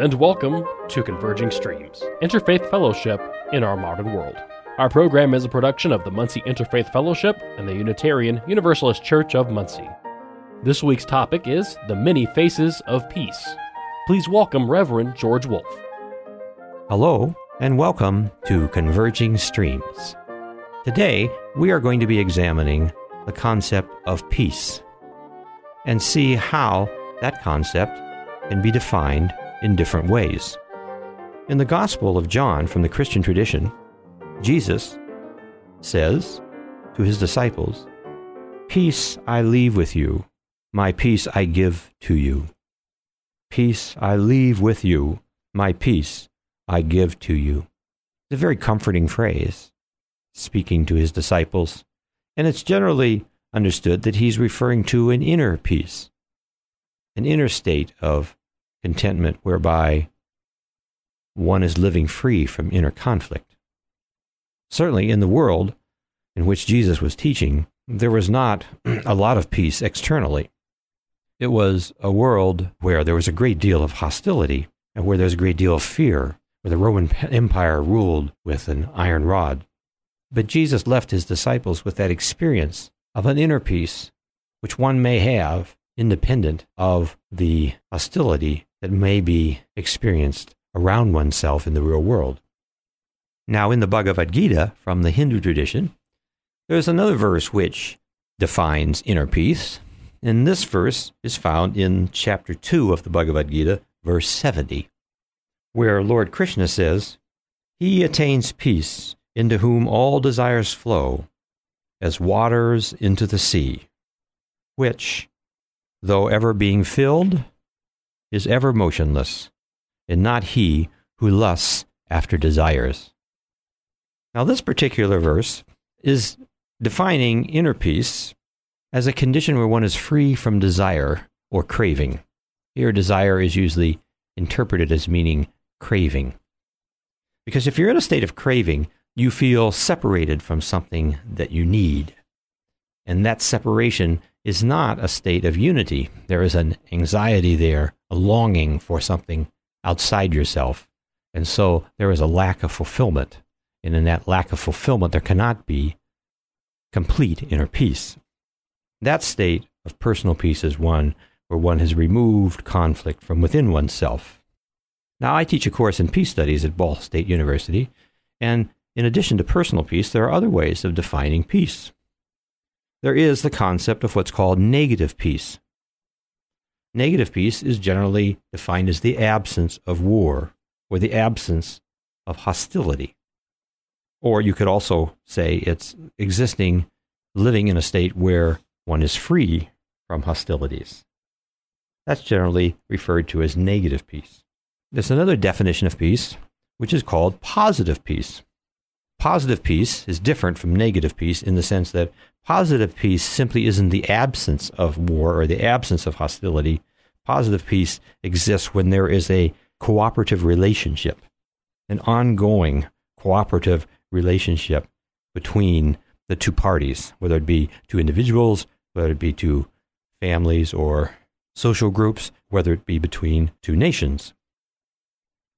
And welcome to Converging Streams, Interfaith Fellowship in Our Modern World. Our program is a production of the Muncie Interfaith Fellowship and the Unitarian Universalist Church of Muncie. This week's topic is the many faces of peace. Please welcome Reverend George Wolfe. Hello, and welcome to Converging Streams. Today, we are going to be examining the concept of peace and see how that concept can be defined in different ways. In the Gospel of John from the Christian tradition, Jesus says to his disciples, Peace I leave with you, my peace I give to you. Peace I leave with you, my peace I give to you. It's a very comforting phrase, speaking to his disciples, and it's generally understood that he's referring to an inner peace, an inner state of contentment whereby one is living free from inner conflict. Certainly, in the world in which Jesus was teaching, there was not a lot of peace externally. It was a world where there was a great deal of hostility and where there was a great deal of fear, where the Roman Empire ruled with an iron rod. But Jesus left his disciples with that experience of an inner peace, which one may have independent of the hostility that may be experienced around oneself in the real world. Now, in the Bhagavad Gita from the Hindu tradition, there's another verse which defines inner peace, and this verse is found in chapter 2 of the Bhagavad Gita, verse 70, where Lord Krishna says, He attains peace into whom all desires flow, as waters into the sea, which, though ever being filled, is ever motionless, and not he who lusts after desires. Now, this particular verse is defining inner peace as a condition where one is free from desire or craving. Here, desire is usually interpreted as meaning craving. Because if you're in a state of craving, you feel separated from something that you need. And that separation is not a state of unity. There is an anxiety there, a longing for something outside yourself. And so there is a lack of fulfillment. And in that lack of fulfillment, there cannot be complete inner peace. That state of personal peace is one where one has removed conflict from within oneself. Now, I teach a course in peace studies at Ball State University, and in addition to personal peace, there are other ways of defining peace. There is the concept of what's called negative peace. Negative peace is generally defined as the absence of war or the absence of hostility. Or you could also say it's existing, living in a state where one is free from hostilities. That's generally referred to as negative peace. There's another definition of peace, which is called positive peace. Positive peace is different from negative peace in the sense that positive peace simply isn't the absence of war or the absence of hostility. Positive peace exists when there is a cooperative relationship, an ongoing cooperative relationship between the two parties, whether it be two individuals, whether it be two families or social groups, whether it be between two nations.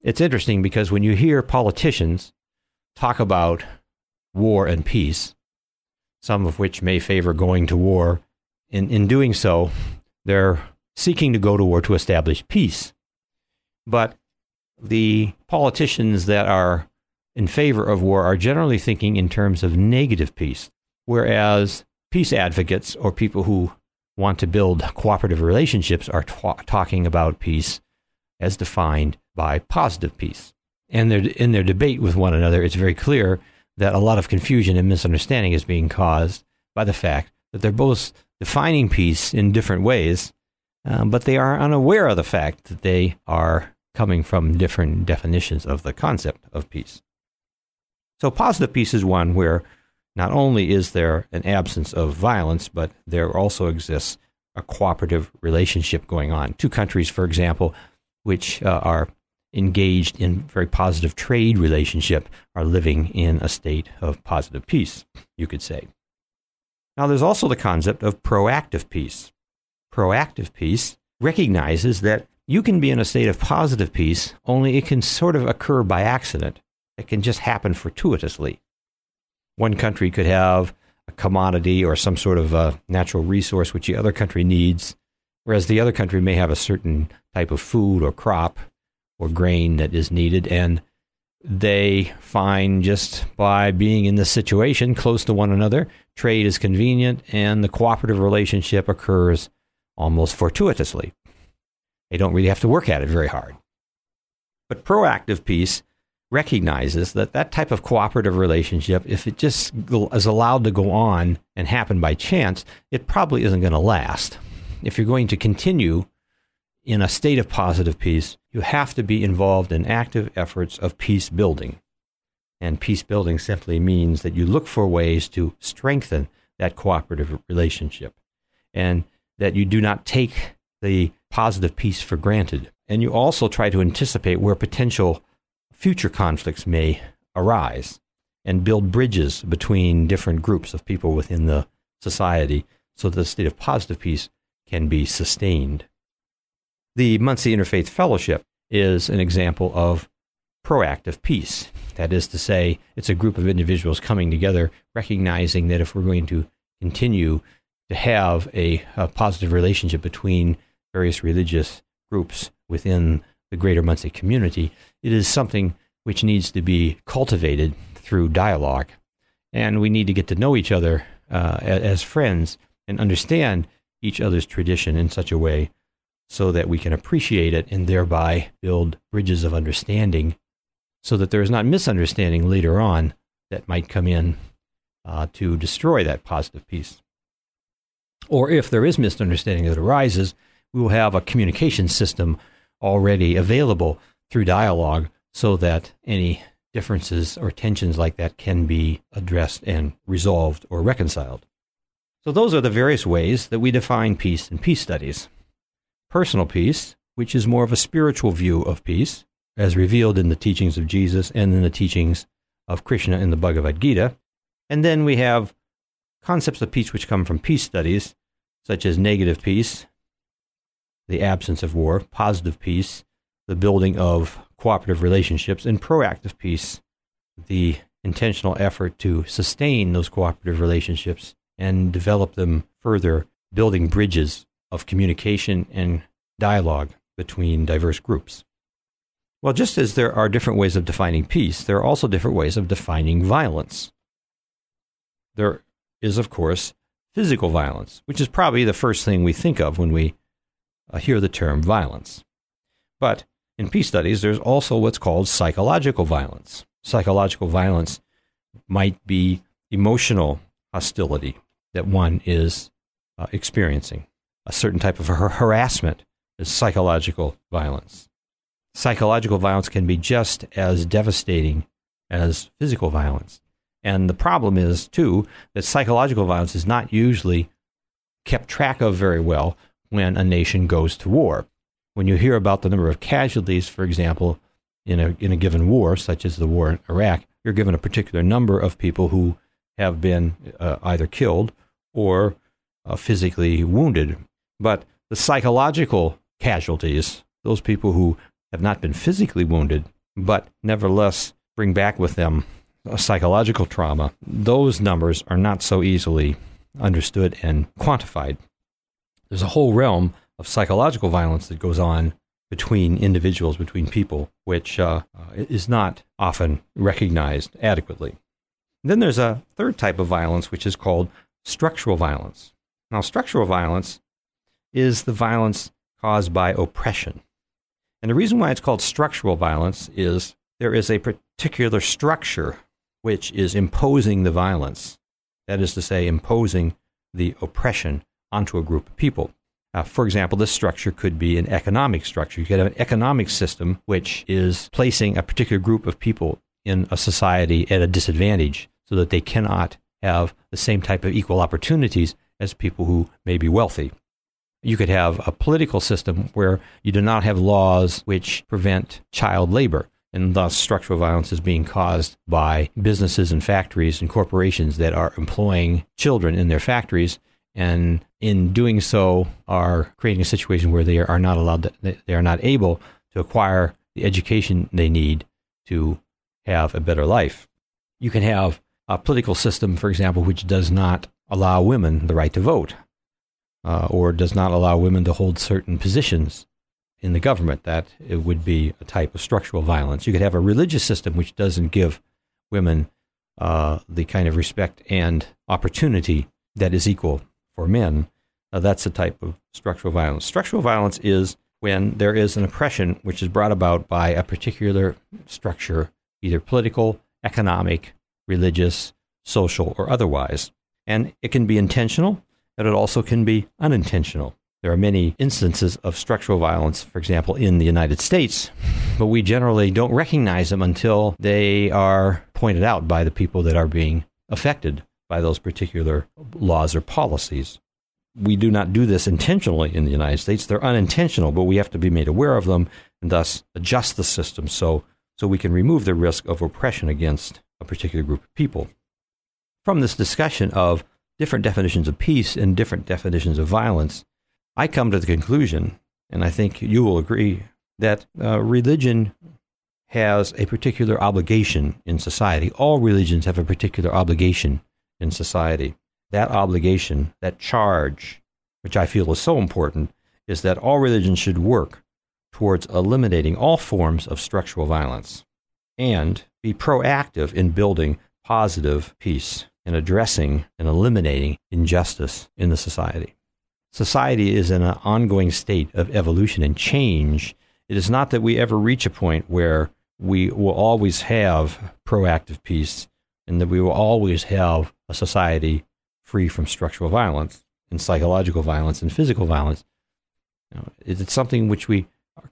It's interesting because when you hear politicians talk about war and peace, some of which may favor going to war, in, in doing so, they're seeking to go to war to establish peace. But the politicians that are in favor of war are generally thinking in terms of negative peace, whereas peace advocates or people who want to build cooperative relationships are t- talking about peace as defined by positive peace. And in their debate with one another, it's very clear that a lot of confusion and misunderstanding is being caused by the fact that they're both defining peace in different ways, um, but they are unaware of the fact that they are coming from different definitions of the concept of peace. So, positive peace is one where not only is there an absence of violence, but there also exists a cooperative relationship going on. Two countries, for example, which uh, are engaged in very positive trade relationship are living in a state of positive peace, you could say. Now, there's also the concept of proactive peace. Proactive peace recognizes that you can be in a state of positive peace, only it can sort of occur by accident. It can just happen fortuitously. One country could have a commodity or some sort of a natural resource which the other country needs, whereas the other country may have a certain type of food or crop or grain that is needed, and they find just by being in this situation close to one another, trade is convenient, and the cooperative relationship occurs almost fortuitously. They don't really have to work at it very hard. But proactive peace recognizes that that type of cooperative relationship, if it just is allowed to go on and happen by chance, it probably isn't going to last. If you're going to continue in a state of positive peace, you have to be involved in active efforts of peace building. And peace building simply means that you look for ways to strengthen that cooperative relationship and that you do not take the positive peace for granted. And you also try to anticipate where potential future conflicts may arise and build bridges between different groups of people within the society so that the state of positive peace can be sustained. The Muncie Interfaith Fellowship is an example of proactive peace. That is to say, it's a group of individuals coming together, recognizing that if we're going to continue to have a, a positive relationship between various religious groups within the greater Muncie community, it is something which needs to be cultivated through dialogue. And we need to get to know each other uh, as friends and understand each other's tradition in such a way so that we can appreciate it and thereby build bridges of understanding so that there is not misunderstanding later on that might come in uh, to destroy that positive peace. Or if there is misunderstanding that arises, we will have a communication system already available through dialogue so that any differences or tensions like that can be addressed and resolved or reconciled. So, those are the various ways that we define peace in peace studies. Personal peace, which is more of a spiritual view of peace, as revealed in the teachings of Jesus and in the teachings of Krishna in the Bhagavad Gita. And then we have concepts of peace which come from peace studies, such as negative peace, the absence of war, positive peace, the building of cooperative relationships, and proactive peace, the intentional effort to sustain those cooperative relationships and develop them further, building bridges of communication and dialogue between diverse groups. Well, just as there are different ways of defining peace, there are also different ways of defining violence. There is, of course, physical violence, which is probably the first thing we think of when we uh, hear the term violence. But in peace studies, there's also what's called psychological violence. Psychological violence might be emotional hostility that one is uh, experiencing. A certain type of har- harassment is psychological violence. Psychological violence can be just as devastating as physical violence. And the problem is, too, that psychological violence is not usually kept track of very well when a nation goes to war. When you hear about the number of casualties, for example, in a, in a given war, such as the war in Iraq, you're given a particular number of people who have been uh, either killed or uh, physically wounded. But the psychological casualties, those people who have not been physically wounded, but nevertheless bring back with them a psychological trauma, those numbers are not so easily understood and quantified there's a whole realm of psychological violence that goes on between individuals, between people, which uh, uh, is not often recognized adequately. Then there's a third type of violence, which is called structural violence. Now, structural violence is the violence caused by oppression. And the reason why it's called structural violence is there is a particular structure which is imposing the violence. That is to say, imposing the oppression onto a group of people. Uh, for example, this structure could be an economic structure. You could have an economic system which is placing a particular group of people in a society at a disadvantage so that they cannot have the same type of equal opportunities as people who may be wealthy. You could have a political system where you do not have laws which prevent child labor, and thus structural violence is being caused by businesses and factories and corporations that are employing children in their factories and in doing so are creating a situation where they are not allowed to, they are not able to acquire the education they need to have a better life. You can have a political system, for example, which does not allow women the right to vote uh, or does not allow women to hold certain positions in the government. That it would be a type of structural violence. You could have a religious system which doesn't give women uh, the kind of respect and opportunity that is equal for men. Uh, that's a type of structural violence. Structural violence is when there is an oppression which is brought about by a particular structure, either political, economic, religious, social, or otherwise. And it can be intentional, but it also can be unintentional. There are many instances of structural violence, for example, in the United States, but we generally don't recognize them until they are pointed out by the people that are being affected by those particular laws or policies. We do not do this intentionally in the United States. They're unintentional, but we have to be made aware of them and thus adjust the system so, so we can remove the risk of oppression against a particular group of people. From this discussion of different definitions of peace and different definitions of violence, I come to the conclusion, and I think you will agree, that uh, religion has a particular obligation in society. All religions have a particular obligation in society. That obligation, that charge, which I feel is so important, is that all religions should work towards eliminating all forms of structural violence and be proactive in building positive peace and addressing and eliminating injustice in the society. Society is in an ongoing state of evolution and change. It is not that we ever reach a point where we will always have proactive peace and that we will always have a society free from structural violence and psychological violence and physical violence. You know, it's something which we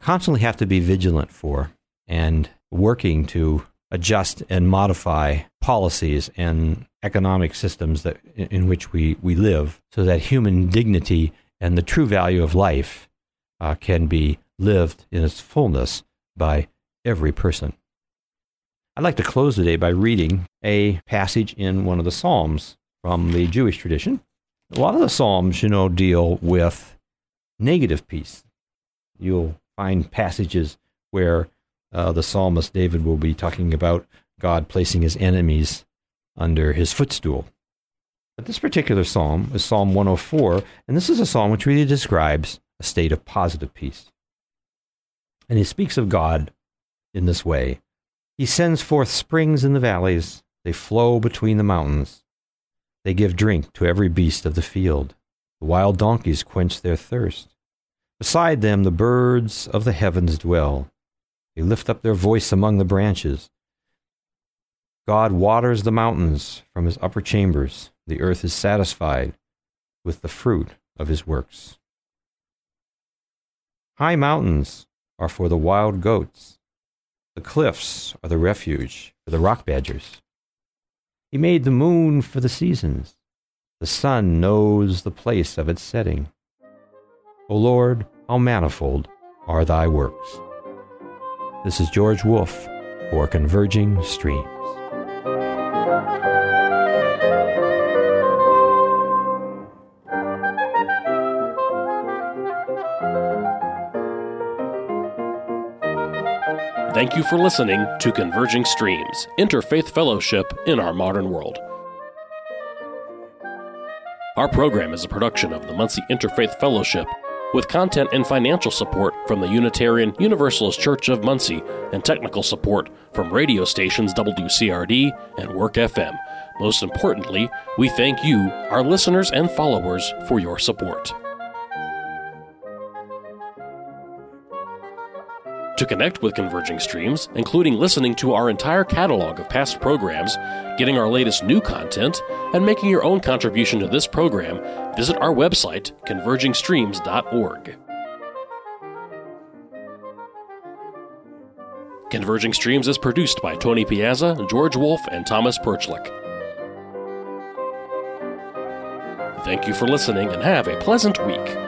constantly have to be vigilant for and working to adjust and modify policies and economic systems that in which we, we live so that human dignity and the true value of life uh, can be lived in its fullness by every person. I'd like to close today by reading a passage in one of the Psalms from the Jewish tradition. A lot of the Psalms, you know, deal with negative peace. You'll find passages where uh, the psalmist David will be talking about God placing his enemies under his footstool. But this particular psalm is Psalm 104, and this is a psalm which really describes a state of positive peace. And he speaks of God in this way He sends forth springs in the valleys, they flow between the mountains. They give drink to every beast of the field. The wild donkeys quench their thirst. Beside them, the birds of the heavens dwell. They lift up their voice among the branches. God waters the mountains from his upper chambers. The earth is satisfied with the fruit of his works. High mountains are for the wild goats. The cliffs are the refuge for the rock badgers. He made the moon for the seasons. The sun knows the place of its setting. O Lord, how manifold are thy works. This is George Wolfe for Converging Streams. Thank you for listening to Converging Streams, Interfaith Fellowship in Our Modern World. Our program is a production of the Muncie Interfaith Fellowship with content and financial support from the Unitarian Universalist Church of Muncie and technical support from radio stations WCRD and Work FM. Most importantly, we thank you, our listeners and followers, for your support. To connect with Converging Streams, including listening to our entire catalog of past programs, getting our latest new content, and making your own contribution to this program, visit our website, convergingstreams.org. Converging Streams is produced by Tony Piazza, George Wolfe, and Thomas Perchlik. Thank you for listening and have a pleasant week.